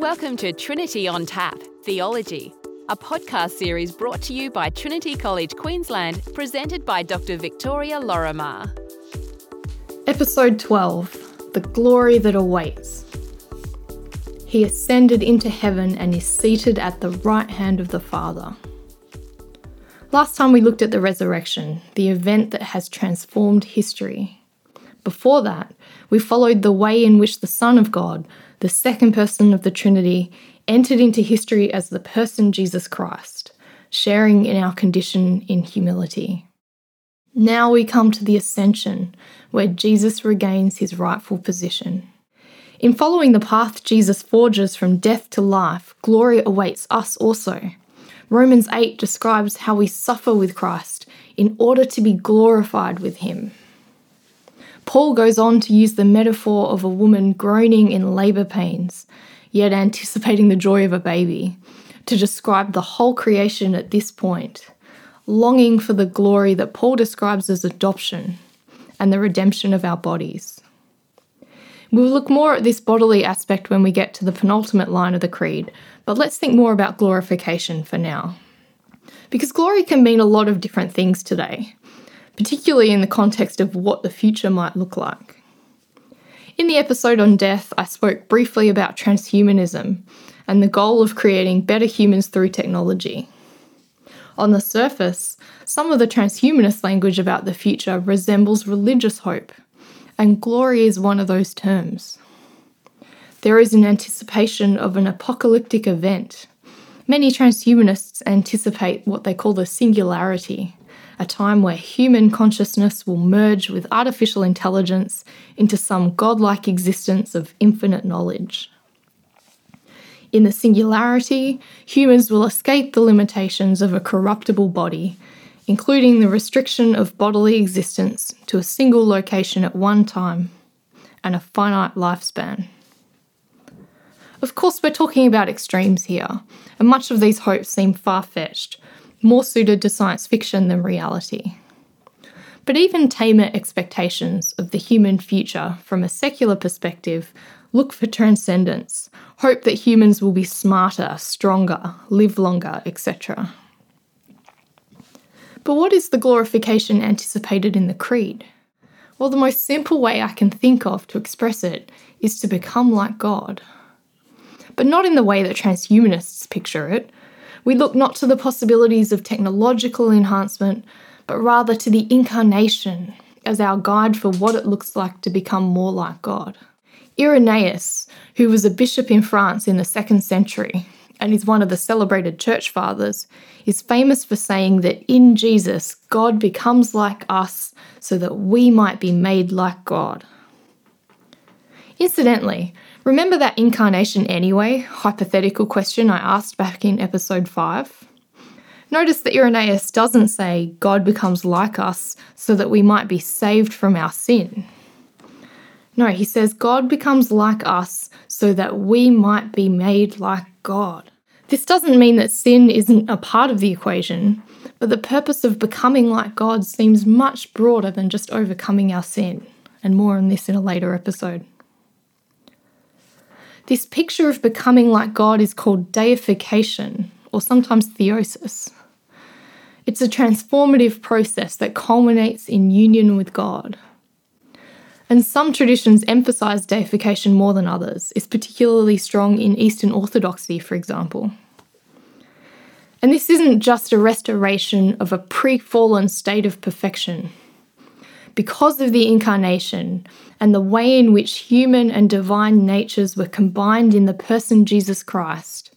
Welcome to Trinity on Tap Theology, a podcast series brought to you by Trinity College Queensland, presented by Dr. Victoria Lorimer. Episode 12 The Glory That Awaits. He ascended into heaven and is seated at the right hand of the Father. Last time we looked at the resurrection, the event that has transformed history. Before that, we followed the way in which the Son of God, the second person of the Trinity, entered into history as the person Jesus Christ, sharing in our condition in humility. Now we come to the ascension, where Jesus regains his rightful position. In following the path Jesus forges from death to life, glory awaits us also. Romans 8 describes how we suffer with Christ in order to be glorified with him. Paul goes on to use the metaphor of a woman groaning in labour pains, yet anticipating the joy of a baby, to describe the whole creation at this point, longing for the glory that Paul describes as adoption and the redemption of our bodies. We'll look more at this bodily aspect when we get to the penultimate line of the Creed, but let's think more about glorification for now. Because glory can mean a lot of different things today particularly in the context of what the future might look like. In the episode on death, I spoke briefly about transhumanism and the goal of creating better humans through technology. On the surface, some of the transhumanist language about the future resembles religious hope, and glory is one of those terms. There is an anticipation of an apocalyptic event. Many transhumanists anticipate what they call the singularity, a time where human consciousness will merge with artificial intelligence into some godlike existence of infinite knowledge. In the singularity, humans will escape the limitations of a corruptible body, including the restriction of bodily existence to a single location at one time and a finite lifespan. Of course, we're talking about extremes here, and much of these hopes seem far fetched, more suited to science fiction than reality. But even tamer expectations of the human future from a secular perspective look for transcendence, hope that humans will be smarter, stronger, live longer, etc. But what is the glorification anticipated in the Creed? Well, the most simple way I can think of to express it is to become like God. But not in the way that transhumanists picture it, we look not to the possibilities of technological enhancement, but rather to the incarnation as our guide for what it looks like to become more like God. Irenaeus, who was a bishop in France in the second century and is one of the celebrated church fathers, is famous for saying that in Jesus, God becomes like us so that we might be made like God. Incidentally, Remember that incarnation anyway hypothetical question I asked back in episode 5? Notice that Irenaeus doesn't say God becomes like us so that we might be saved from our sin. No, he says God becomes like us so that we might be made like God. This doesn't mean that sin isn't a part of the equation, but the purpose of becoming like God seems much broader than just overcoming our sin. And more on this in a later episode. This picture of becoming like God is called deification, or sometimes theosis. It's a transformative process that culminates in union with God. And some traditions emphasize deification more than others. It's particularly strong in Eastern Orthodoxy, for example. And this isn't just a restoration of a pre fallen state of perfection because of the incarnation and the way in which human and divine natures were combined in the person Jesus Christ,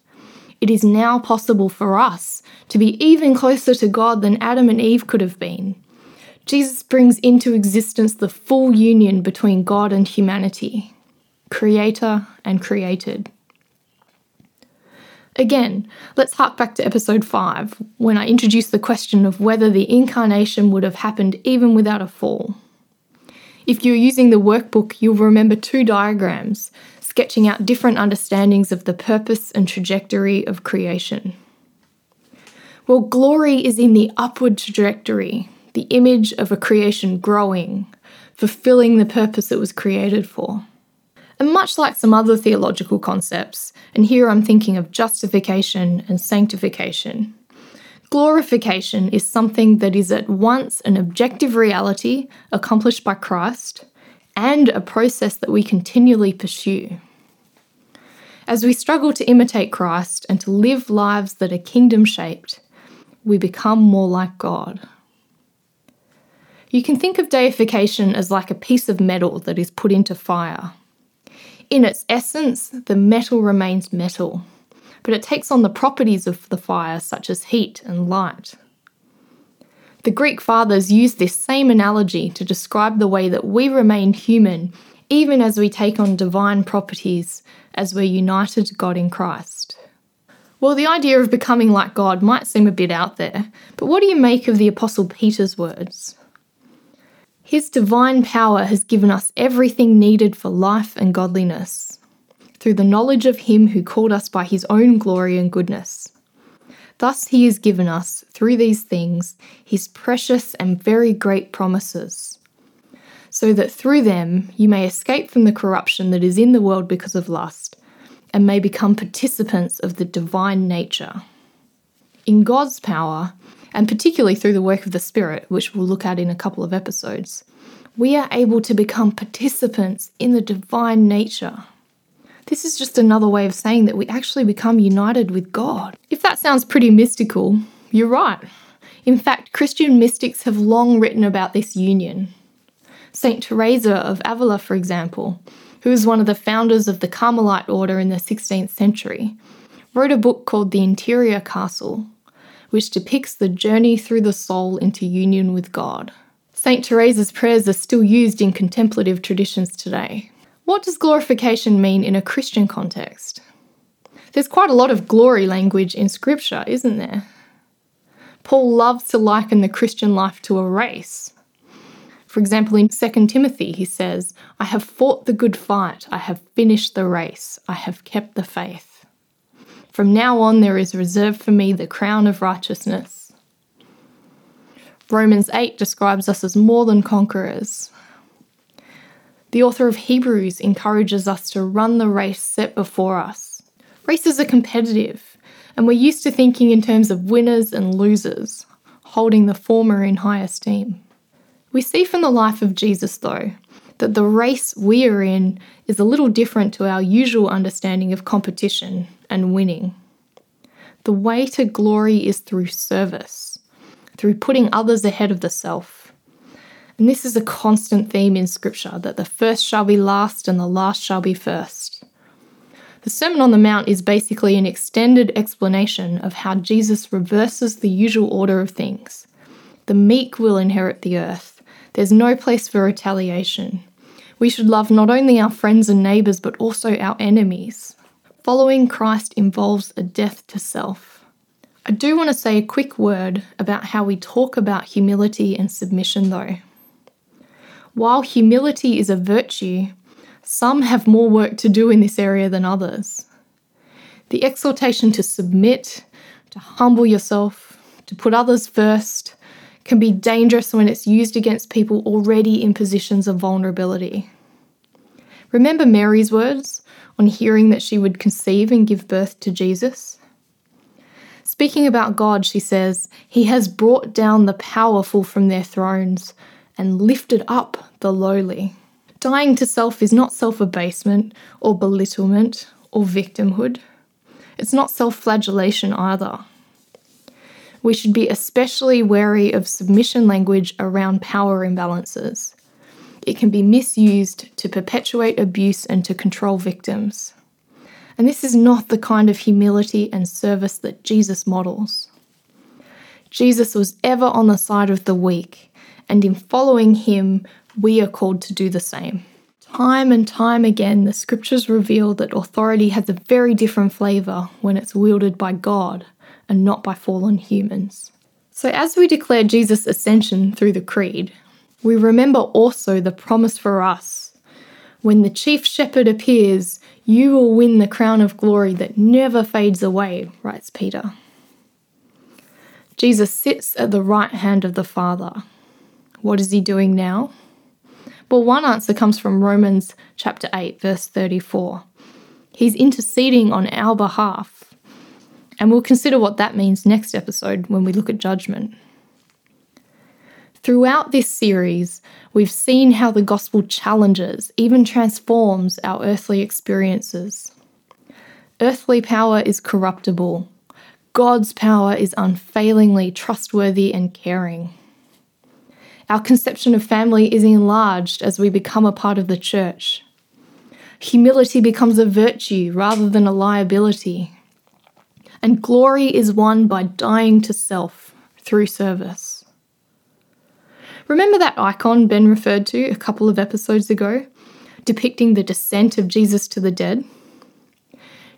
it is now possible for us to be even closer to God than Adam and Eve could have been. Jesus brings into existence the full union between God and humanity, creator and created. Again, let's hark back to episode 5, when I introduced the question of whether the incarnation would have happened even without a fall. If you're using the workbook, you'll remember two diagrams sketching out different understandings of the purpose and trajectory of creation. Well, glory is in the upward trajectory, the image of a creation growing, fulfilling the purpose it was created for. And much like some other theological concepts, and here I'm thinking of justification and sanctification, glorification is something that is at once an objective reality accomplished by Christ and a process that we continually pursue. As we struggle to imitate Christ and to live lives that are kingdom shaped, we become more like God. You can think of deification as like a piece of metal that is put into fire. In its essence, the metal remains metal, but it takes on the properties of the fire, such as heat and light. The Greek fathers used this same analogy to describe the way that we remain human even as we take on divine properties as we're united to God in Christ. Well, the idea of becoming like God might seem a bit out there, but what do you make of the Apostle Peter's words? His divine power has given us everything needed for life and godliness through the knowledge of Him who called us by His own glory and goodness. Thus, He has given us, through these things, His precious and very great promises, so that through them you may escape from the corruption that is in the world because of lust, and may become participants of the divine nature. In God's power, and particularly through the work of the Spirit, which we'll look at in a couple of episodes, we are able to become participants in the divine nature. This is just another way of saying that we actually become united with God. If that sounds pretty mystical, you're right. In fact, Christian mystics have long written about this union. St. Teresa of Avila, for example, who was one of the founders of the Carmelite order in the 16th century, wrote a book called The Interior Castle, which depicts the journey through the soul into union with God. St. Teresa's prayers are still used in contemplative traditions today. What does glorification mean in a Christian context? There's quite a lot of glory language in Scripture, isn't there? Paul loves to liken the Christian life to a race. For example, in 2 Timothy, he says, I have fought the good fight, I have finished the race, I have kept the faith. From now on, there is reserved for me the crown of righteousness. Romans 8 describes us as more than conquerors. The author of Hebrews encourages us to run the race set before us. Races are competitive, and we're used to thinking in terms of winners and losers, holding the former in high esteem. We see from the life of Jesus, though, that the race we are in is a little different to our usual understanding of competition and winning. The way to glory is through service, through putting others ahead of the self and this is a constant theme in Scripture that the first shall be last and the last shall be first. The Sermon on the Mount is basically an extended explanation of how Jesus reverses the usual order of things. The meek will inherit the earth. There's no place for retaliation. We should love not only our friends and neighbours, but also our enemies. Following Christ involves a death to self. I do want to say a quick word about how we talk about humility and submission, though. While humility is a virtue, some have more work to do in this area than others. The exhortation to submit, to humble yourself, to put others first, can be dangerous when it's used against people already in positions of vulnerability. Remember Mary's words on hearing that she would conceive and give birth to Jesus? Speaking about God, she says, He has brought down the powerful from their thrones and lifted up the lowly. Dying to self is not self abasement or belittlement or victimhood. It's not self flagellation either. We should be especially wary of submission language around power imbalances. It can be misused to perpetuate abuse and to control victims. And this is not the kind of humility and service that Jesus models. Jesus was ever on the side of the weak and in following him, we are called to do the same. Time and time again, the scriptures reveal that authority has a very different flavour when it's wielded by God and not by fallen humans. So, as we declare Jesus' ascension through the Creed, we remember also the promise for us. When the chief shepherd appears, you will win the crown of glory that never fades away, writes Peter. Jesus sits at the right hand of the Father, what is he doing now? Well, one answer comes from Romans chapter 8, verse 34. He's interceding on our behalf. And we'll consider what that means next episode when we look at judgment. Throughout this series, we've seen how the gospel challenges, even transforms our earthly experiences. Earthly power is corruptible, God's power is unfailingly trustworthy and caring. Our conception of family is enlarged as we become a part of the church. Humility becomes a virtue rather than a liability. And glory is won by dying to self through service. Remember that icon Ben referred to a couple of episodes ago, depicting the descent of Jesus to the dead?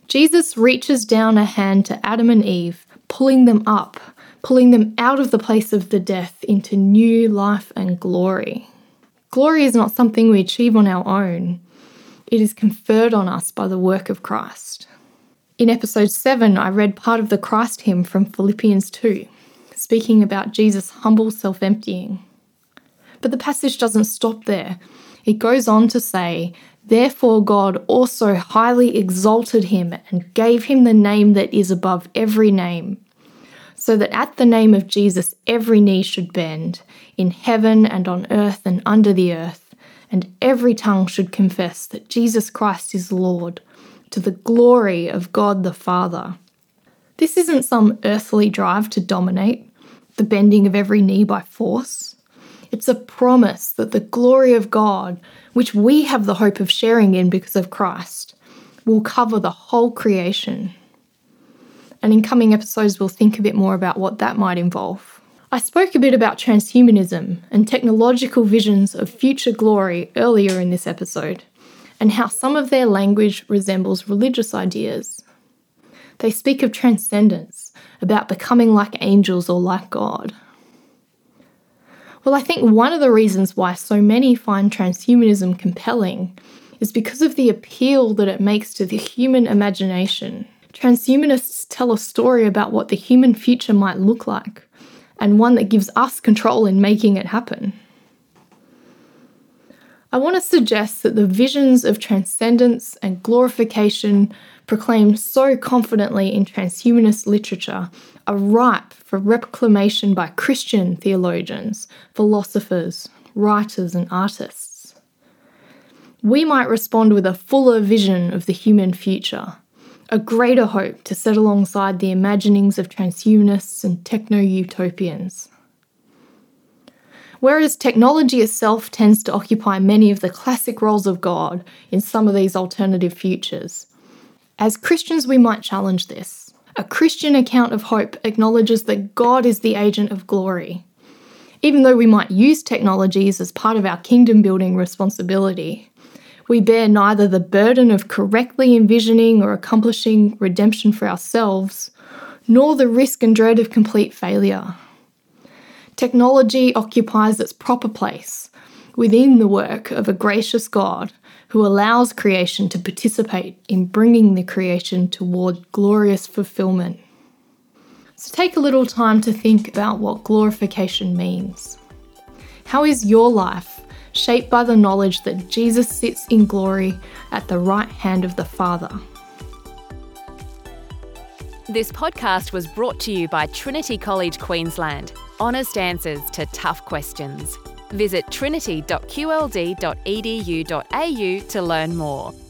Jesus reaches down a hand to Adam and Eve, pulling them up, pulling them out of the place of the death into new life and glory. Glory is not something we achieve on our own, it is conferred on us by the work of Christ. In episode 7, I read part of the Christ hymn from Philippians 2, speaking about Jesus' humble self emptying. But the passage doesn't stop there. It goes on to say, Therefore, God also highly exalted him and gave him the name that is above every name, so that at the name of Jesus every knee should bend, in heaven and on earth and under the earth and every tongue should confess that Jesus Christ is Lord, to the glory of God the Father. This isn't some earthly drive to dominate, the bending of every knee by force. It's a promise that the glory of God, which we have the hope of sharing in because of Christ, will cover the whole creation. And in coming episodes, we'll think a bit more about what that might involve. I spoke a bit about transhumanism and technological visions of future glory earlier in this episode, and how some of their language resembles religious ideas. They speak of transcendence, about becoming like angels or like God. Well, I think one of the reasons why so many find transhumanism compelling is because of the appeal that it makes to the human imagination. Transhumanists tell a story about what the human future might look like, and one that gives us control in making it happen. I want to suggest that the visions of transcendence and glorification proclaimed so confidently in transhumanist literature are ripe for reclamation by Christian theologians, philosophers, writers, and artists. We might respond with a fuller vision of the human future a greater hope to set alongside the imaginings of transhumanists and techno utopians. Whereas technology itself tends to occupy many of the classic roles of God in some of these alternative futures, as Christians we might challenge this. A Christian account of hope acknowledges that God is the agent of glory. Even though we might use technologies as part of our kingdom building responsibility, we bear neither the burden of correctly envisioning or accomplishing redemption for ourselves, nor the risk and dread of complete failure. Technology occupies its proper place within the work of a gracious God who allows creation to participate in bringing the creation toward glorious fulfillment. So take a little time to think about what glorification means. How is your life shaped by the knowledge that Jesus sits in glory at the right hand of the Father. This podcast was brought to you by Trinity College Queensland. Honest answers to tough questions. Visit trinity.qld.edu.au to learn more.